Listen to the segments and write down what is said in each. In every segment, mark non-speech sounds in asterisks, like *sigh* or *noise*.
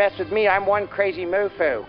mess with me, I'm one crazy moofoo.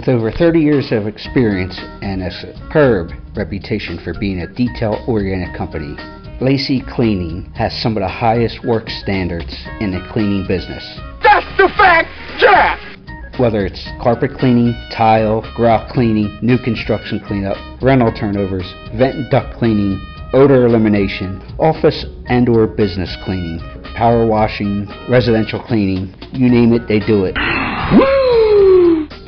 With over 30 years of experience and a superb reputation for being a detail oriented company, Lacey Cleaning has some of the highest work standards in the cleaning business. That's the fact, Jack! Whether it's carpet cleaning, tile, grout cleaning, new construction cleanup, rental turnovers, vent and duct cleaning, odor elimination, office and or business cleaning, power washing, residential cleaning, you name it, they do it.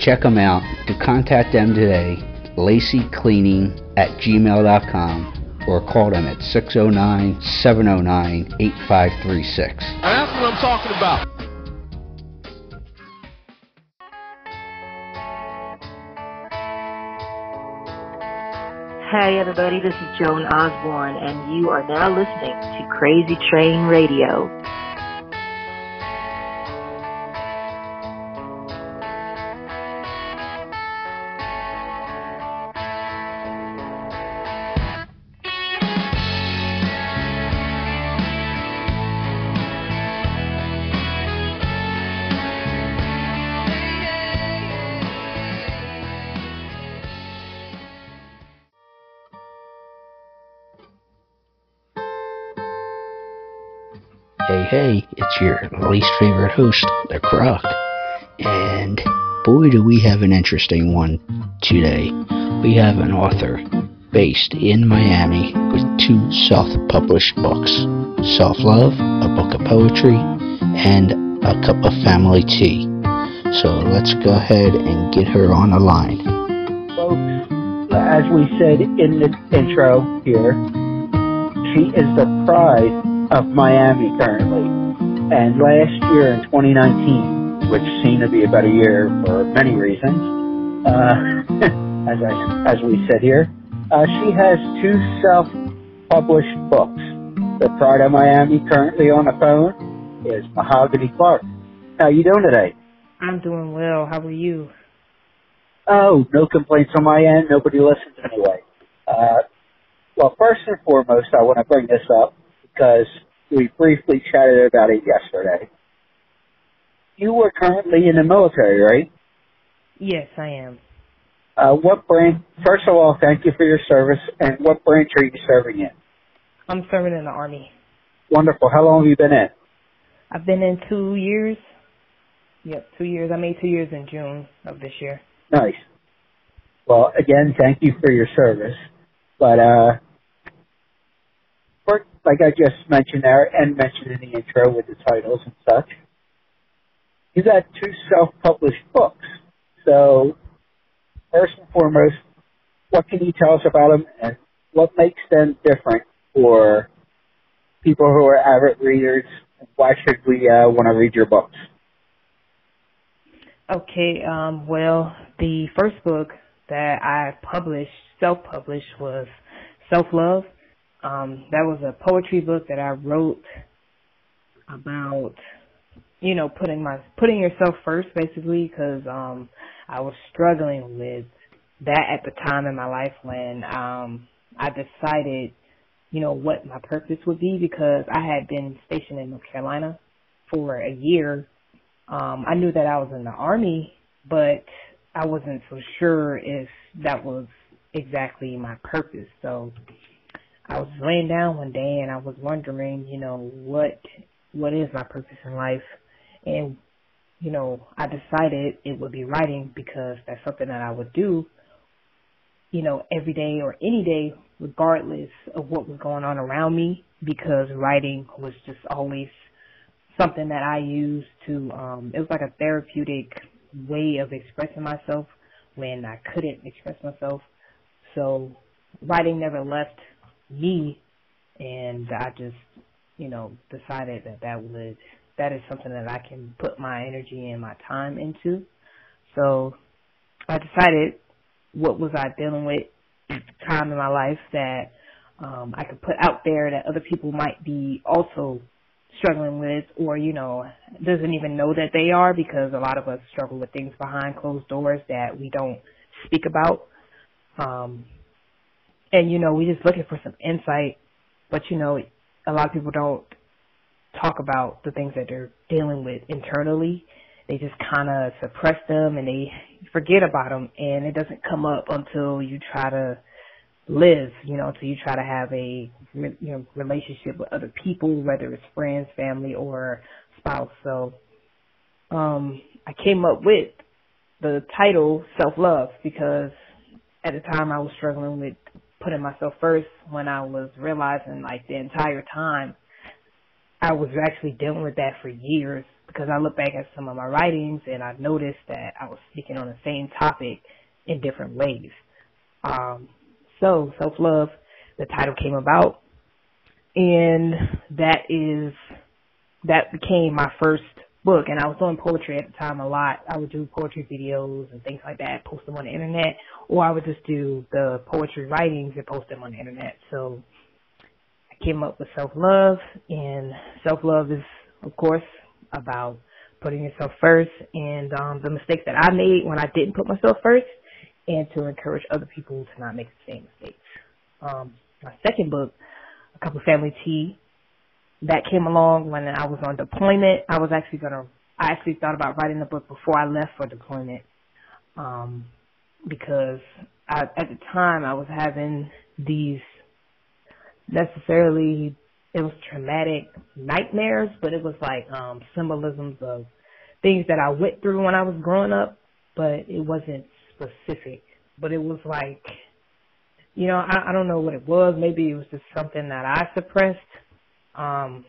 Check them out. To contact them today, lacycleaning at gmail.com or call them at 609 709 8536. That's what I'm talking about. Hey everybody, this is Joan Osborne and you are now listening to Crazy Train Radio. Hey, it's your least favorite host, The Croc. And boy, do we have an interesting one today. We have an author based in Miami with two self published books Self Love, a book of poetry, and a cup of family tea. So let's go ahead and get her on the line. folks, as we said in the intro here, she is the pride of Miami currently. And last year in 2019, which seemed to be about a year for many reasons, uh, *laughs* as I, as we said here, uh, she has two self-published books. The Pride of Miami currently on the phone is Mahogany Clark. How you doing today? I'm doing well. How are you? Oh, no complaints on my end. Nobody listens anyway. Uh, well, first and foremost, I want to bring this up because we briefly chatted about it yesterday. You were currently in the military, right? Yes, I am. Uh, what branch? First of all, thank you for your service. And what branch are you serving in? I'm serving in the army. Wonderful. How long have you been in? I've been in two years. Yep, two years. I made two years in June of this year. Nice. Well, again, thank you for your service. But uh, like I just mentioned there, and mentioned in the intro with the titles and such, you got two self-published books. So, first and foremost, what can you tell us about them, and what makes them different for people who are avid readers? Why should we uh, want to read your books? Okay, um, well, the first book that I published, self-published, was Self Love. Um, that was a poetry book that I wrote about, you know, putting my putting yourself first, basically, because um, I was struggling with that at the time in my life when um, I decided, you know, what my purpose would be because I had been stationed in North Carolina for a year. Um, I knew that I was in the army, but I wasn't so sure if that was exactly my purpose. So I was laying down one day and I was wondering, you know, what what is my purpose in life? And you know, I decided it would be writing because that's something that I would do, you know, every day or any day, regardless of what was going on around me, because writing was just always something that I used to, um, it was like a therapeutic way of expressing myself when I couldn't express myself. So writing never left me and I just, you know, decided that that would, that is something that I can put my energy and my time into. So I decided what was I dealing with at the time in my life that um, I could put out there that other people might be also struggling with or, you know, doesn't even know that they are because a lot of us struggle with things behind closed doors that we don't speak about. Um, and, you know, we're just looking for some insight, but, you know, a lot of people don't talk about the things that they're dealing with internally. They just kind of suppress them and they forget about them and it doesn't come up until you try to live, you know, until you try to have a you know relationship with other people, whether it's friends, family, or spouse. So, um, I came up with the title self love because at the time I was struggling with putting myself first when I was realizing like the entire time I was actually dealing with that for years because I look back at some of my writings and I noticed that I was speaking on the same topic in different ways. Um, so, self love, the title came about, and that is that became my first book. And I was doing poetry at the time a lot. I would do poetry videos and things like that, post them on the internet, or I would just do the poetry writings and post them on the internet. So I came up with self love, and self love is, of course, about putting yourself first and um, the mistakes that I made when I didn't put myself first and to encourage other people to not make the same mistakes. Um, my second book, A Cup of Family Tea, that came along when I was on deployment. I was actually gonna, I actually thought about writing the book before I left for deployment, um, because I, at the time I was having these necessarily, it was traumatic nightmares, but it was like um, symbolisms of things that I went through when I was growing up, but it wasn't specific, but it was like, you know, I, I don't know what it was. Maybe it was just something that I suppressed. Um,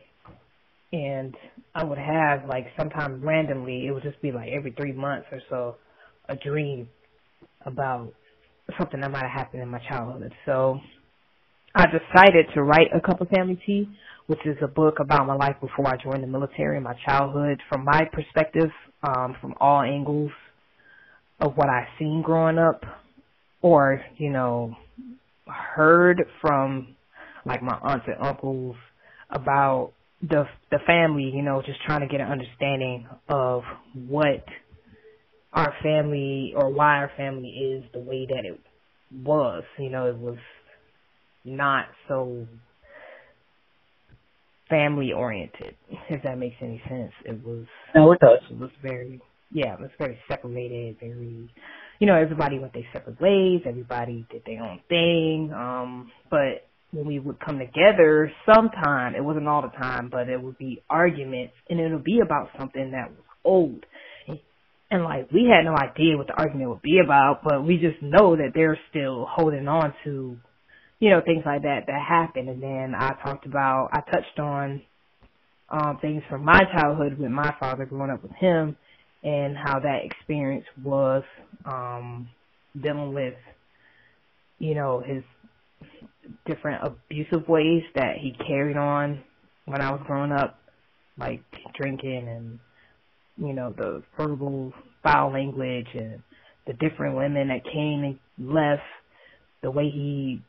and I would have like sometimes randomly, it would just be like every three months or so, a dream about something that might have happened in my childhood. So I decided to write a cup of family tea, which is a book about my life before I joined the military, and my childhood, from my perspective, um, from all angles, of what I've seen growing up or, you know, heard from like my aunts and uncles about the the family, you know, just trying to get an understanding of what our family or why our family is the way that it was. You know, it was not so family oriented, if that makes any sense. It was No, it does. It was very yeah, it was very separated, very, you know, everybody went their separate ways, everybody did their own thing. Um, but when we would come together, sometime, it wasn't all the time, but it would be arguments and it would be about something that was old. And, like, we had no idea what the argument would be about, but we just know that they're still holding on to, you know, things like that that happened. And then I talked about, I touched on, um, things from my childhood with my father growing up with him and how that experience was, um, dealing with, you know, his different abusive ways that he carried on when I was growing up, like drinking and you know the verbal foul language and the different women that came and left, the way he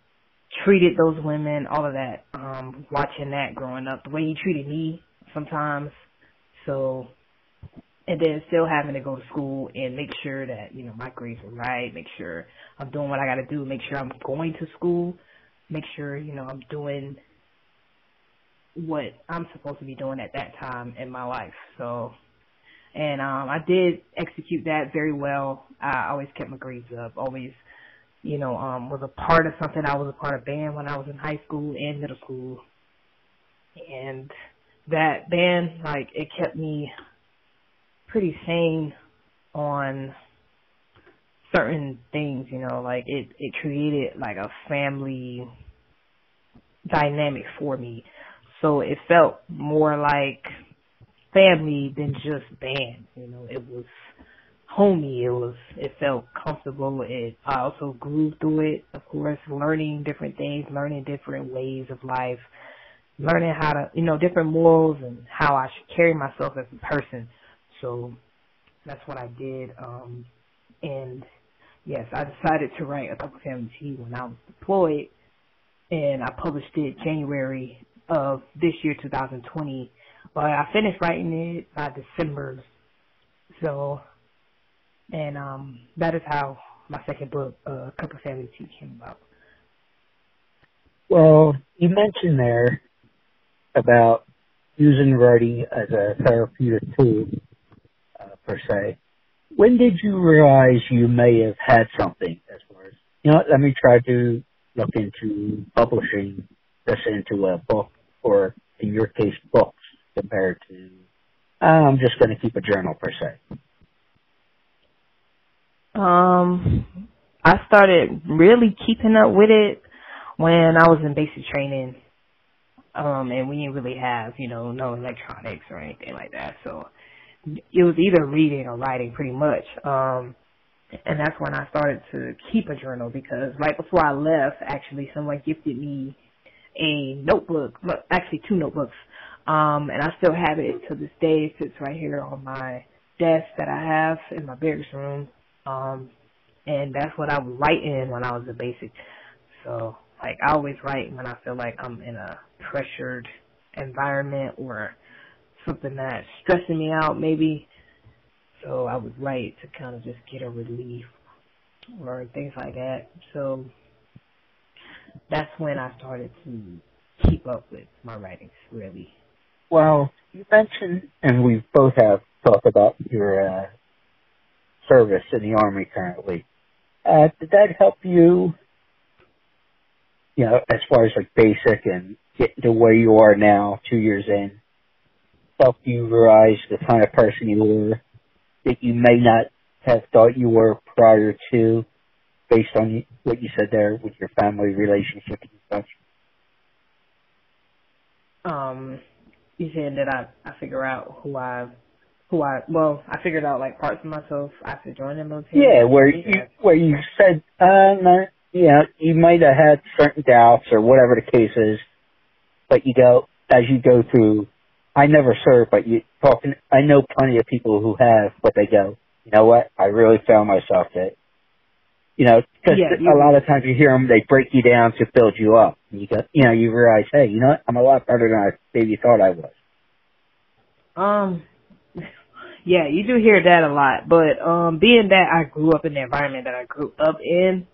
treated those women, all of that. Um, watching that growing up, the way he treated me sometimes. So, and then still having to go to school and make sure that you know my grades are right, make sure I'm doing what I got to do, make sure I'm going to school make sure, you know, I'm doing what I'm supposed to be doing at that time in my life. So, and um, I did execute that very well. I always kept my grades up. Always, you know, um, was a part of something. I was a part of band when I was in high school and middle school, and that band, like, it kept me pretty sane on certain things, you know, like it it created like a family dynamic for me. So it felt more like family than just band, you know. It was homey, it was it felt comfortable. It I also grew through it, of course, learning different things, learning different ways of life, learning how to you know, different morals and how I should carry myself as a person. So that's what I did. Um and yes, I decided to write a couple family tea when I was deployed, and I published it January of this year, 2020. But I finished writing it by December, so and um that is how my second book, uh, Cup of Family Tea, came about. Well, you mentioned there about using writing as a therapeutic tool, per se. When did you realize you may have had something as far as you know let me try to look into publishing this into a book or in your case books compared to I'm just going to keep a journal per se. Um I started really keeping up with it when I was in basic training. Um and we didn't really have you know no electronics or anything like that so it was either reading or writing pretty much. Um, and that's when I started to keep a journal because right before I left, actually someone gifted me a notebook, actually two notebooks. Um, and I still have it to this day. It sits right here on my desk that I have in my barracks room. Um, and that's what I would write in when I was a basic. So, like, I always write when I feel like I'm in a pressured environment or something that's stressing me out maybe. So I would write to kind of just get a relief or things like that. So that's when I started to keep up with my writings really. Well, you mentioned, and we both have talked about your uh, service in the Army currently. Uh, did that help you, you know, as far as like basic and getting to where you are now, two years in? Help you realize the kind of person you were that you may not have thought you were prior to, based on what you said there with your family relationships and such? Um, you said that I I figure out who I who I well I figured out like parts of myself after joining the military. Yeah, where you where you said uh no, you know you might have had certain doubts or whatever the case is, but you go as you go through I never served, but you talking. I know plenty of people who have, but they go, you know what? I really found myself that, you know, because yeah, a lot of times you hear them, they break you down to build you up. And you go, you know, you realize, hey, you know what? I'm a lot better than I maybe thought I was. Um, *laughs* yeah, you do hear that a lot, but um, being that I grew up in the environment that I grew up in,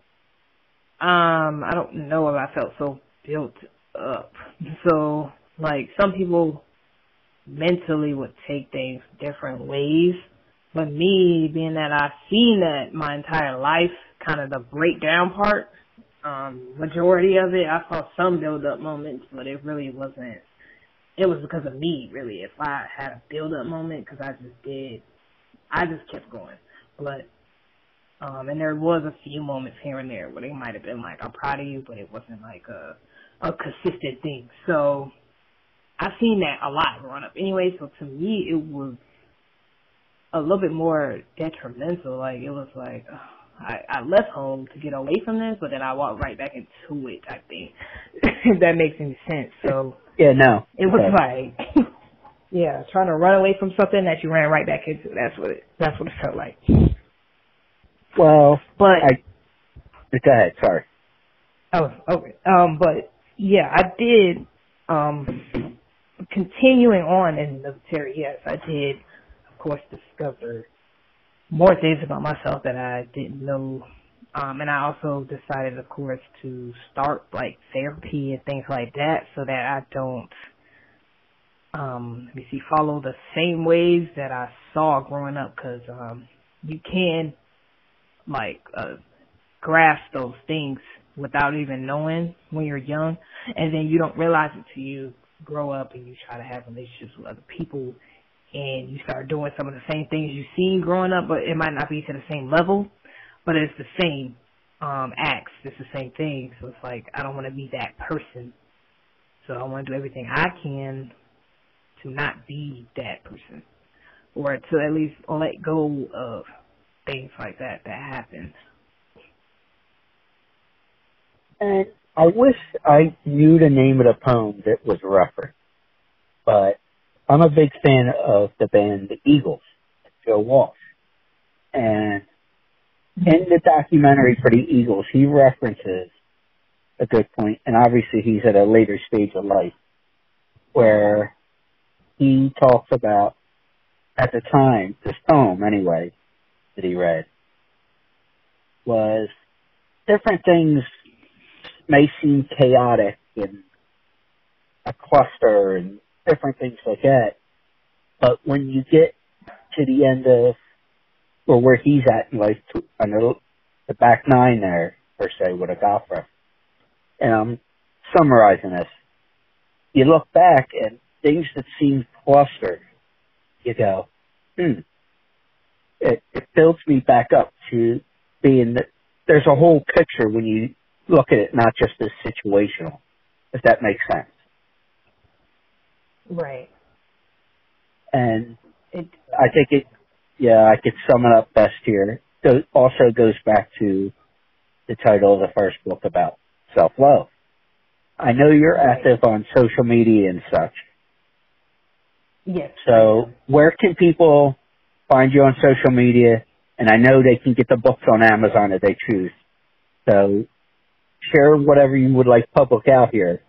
um, I don't know if I felt so built up. *laughs* So, like, some people mentally would take things different ways. But me, being that I've seen that my entire life, kind of the breakdown part, um, majority of it, I saw some build up moments, but it really wasn't. It was because of me, really. If I had a build up moment, because I just did, I just kept going. But um, and there was a few moments here and there where they might have been like, "I'm proud of you," but it wasn't like a a consistent thing. So I've seen that a lot growing up. Anyway, so to me, it was a little bit more detrimental. Like it was like uh, I, I left home to get away from this, but then I walked right back into it. I think *laughs* if that makes any sense. So yeah, no, it was okay. like *laughs* yeah, trying to run away from something that you ran right back into. That's what it. That's what it felt like. Well, but I, go ahead. Sorry. Oh, okay. Um, but yeah, I did. Um, continuing on in the military, yes, I did of course, discover more things about myself that I didn't know. Um, and I also decided, of course, to start like therapy and things like that so that I don't, um, let me see, follow the same ways that I saw growing up because, um, you can like, uh, grasp those things without even knowing when you're young and then you don't realize it till you grow up and you try to have relationships with other people and you start doing some of the same things you've seen growing up, but it might not be to the same level, but it's the same um acts. It's the same thing. So it's like I don't want to be that person. So I want to do everything I can to not be that person, or to at least let go of things like that that happen. And I wish I knew the name of the poem that was referenced, but I'm a big fan of the band The Eagles, Joe Walsh. And in the documentary for The Eagles, he references a good point, and obviously he's at a later stage of life, where he talks about, at the time, this poem anyway, that he read, was different things may seem chaotic and a cluster and different things like that. But when you get to the end of, or where he's at in life, on the, the back nine there, per se, with a golf reference, and I'm summarizing this, you look back and things that seem clustered, you go, hmm, it, it builds me back up to being that there's a whole picture when you look at it, not just as situational, if that makes sense. Right. And it, I think it, yeah, I could sum it up best here. It also goes back to the title of the first book about self-love. I know you're right. active on social media and such. Yes. So where can people find you on social media? And I know they can get the books on Amazon if they choose. So share whatever you would like public out here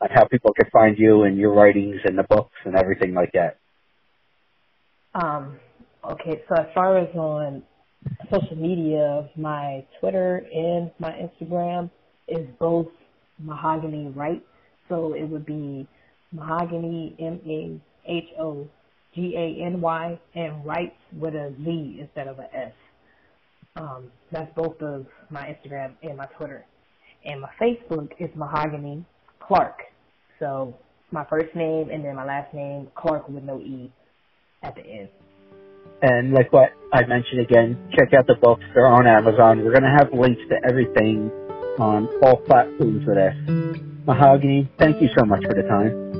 on how people can find you and your writings and the books and everything like that. Um, okay, so as far as on social media, my Twitter and my Instagram is both Mahogany Wright. So it would be Mahogany M A H O G A N Y and Wright with a Z instead of a S. Um, that's both of my Instagram and my Twitter. And my Facebook is Mahogany Clark. So my first name and then my last name, Clark with no E at the end. And like what I mentioned again, check out the books. They're on Amazon. We're going to have links to everything on all platforms for this. Mahogany, thank you so much for the time.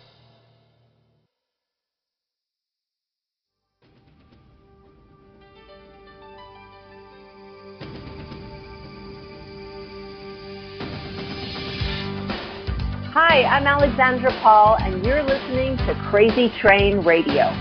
Hi, I'm Alexandra Paul, and you're listening to Crazy Train Radio.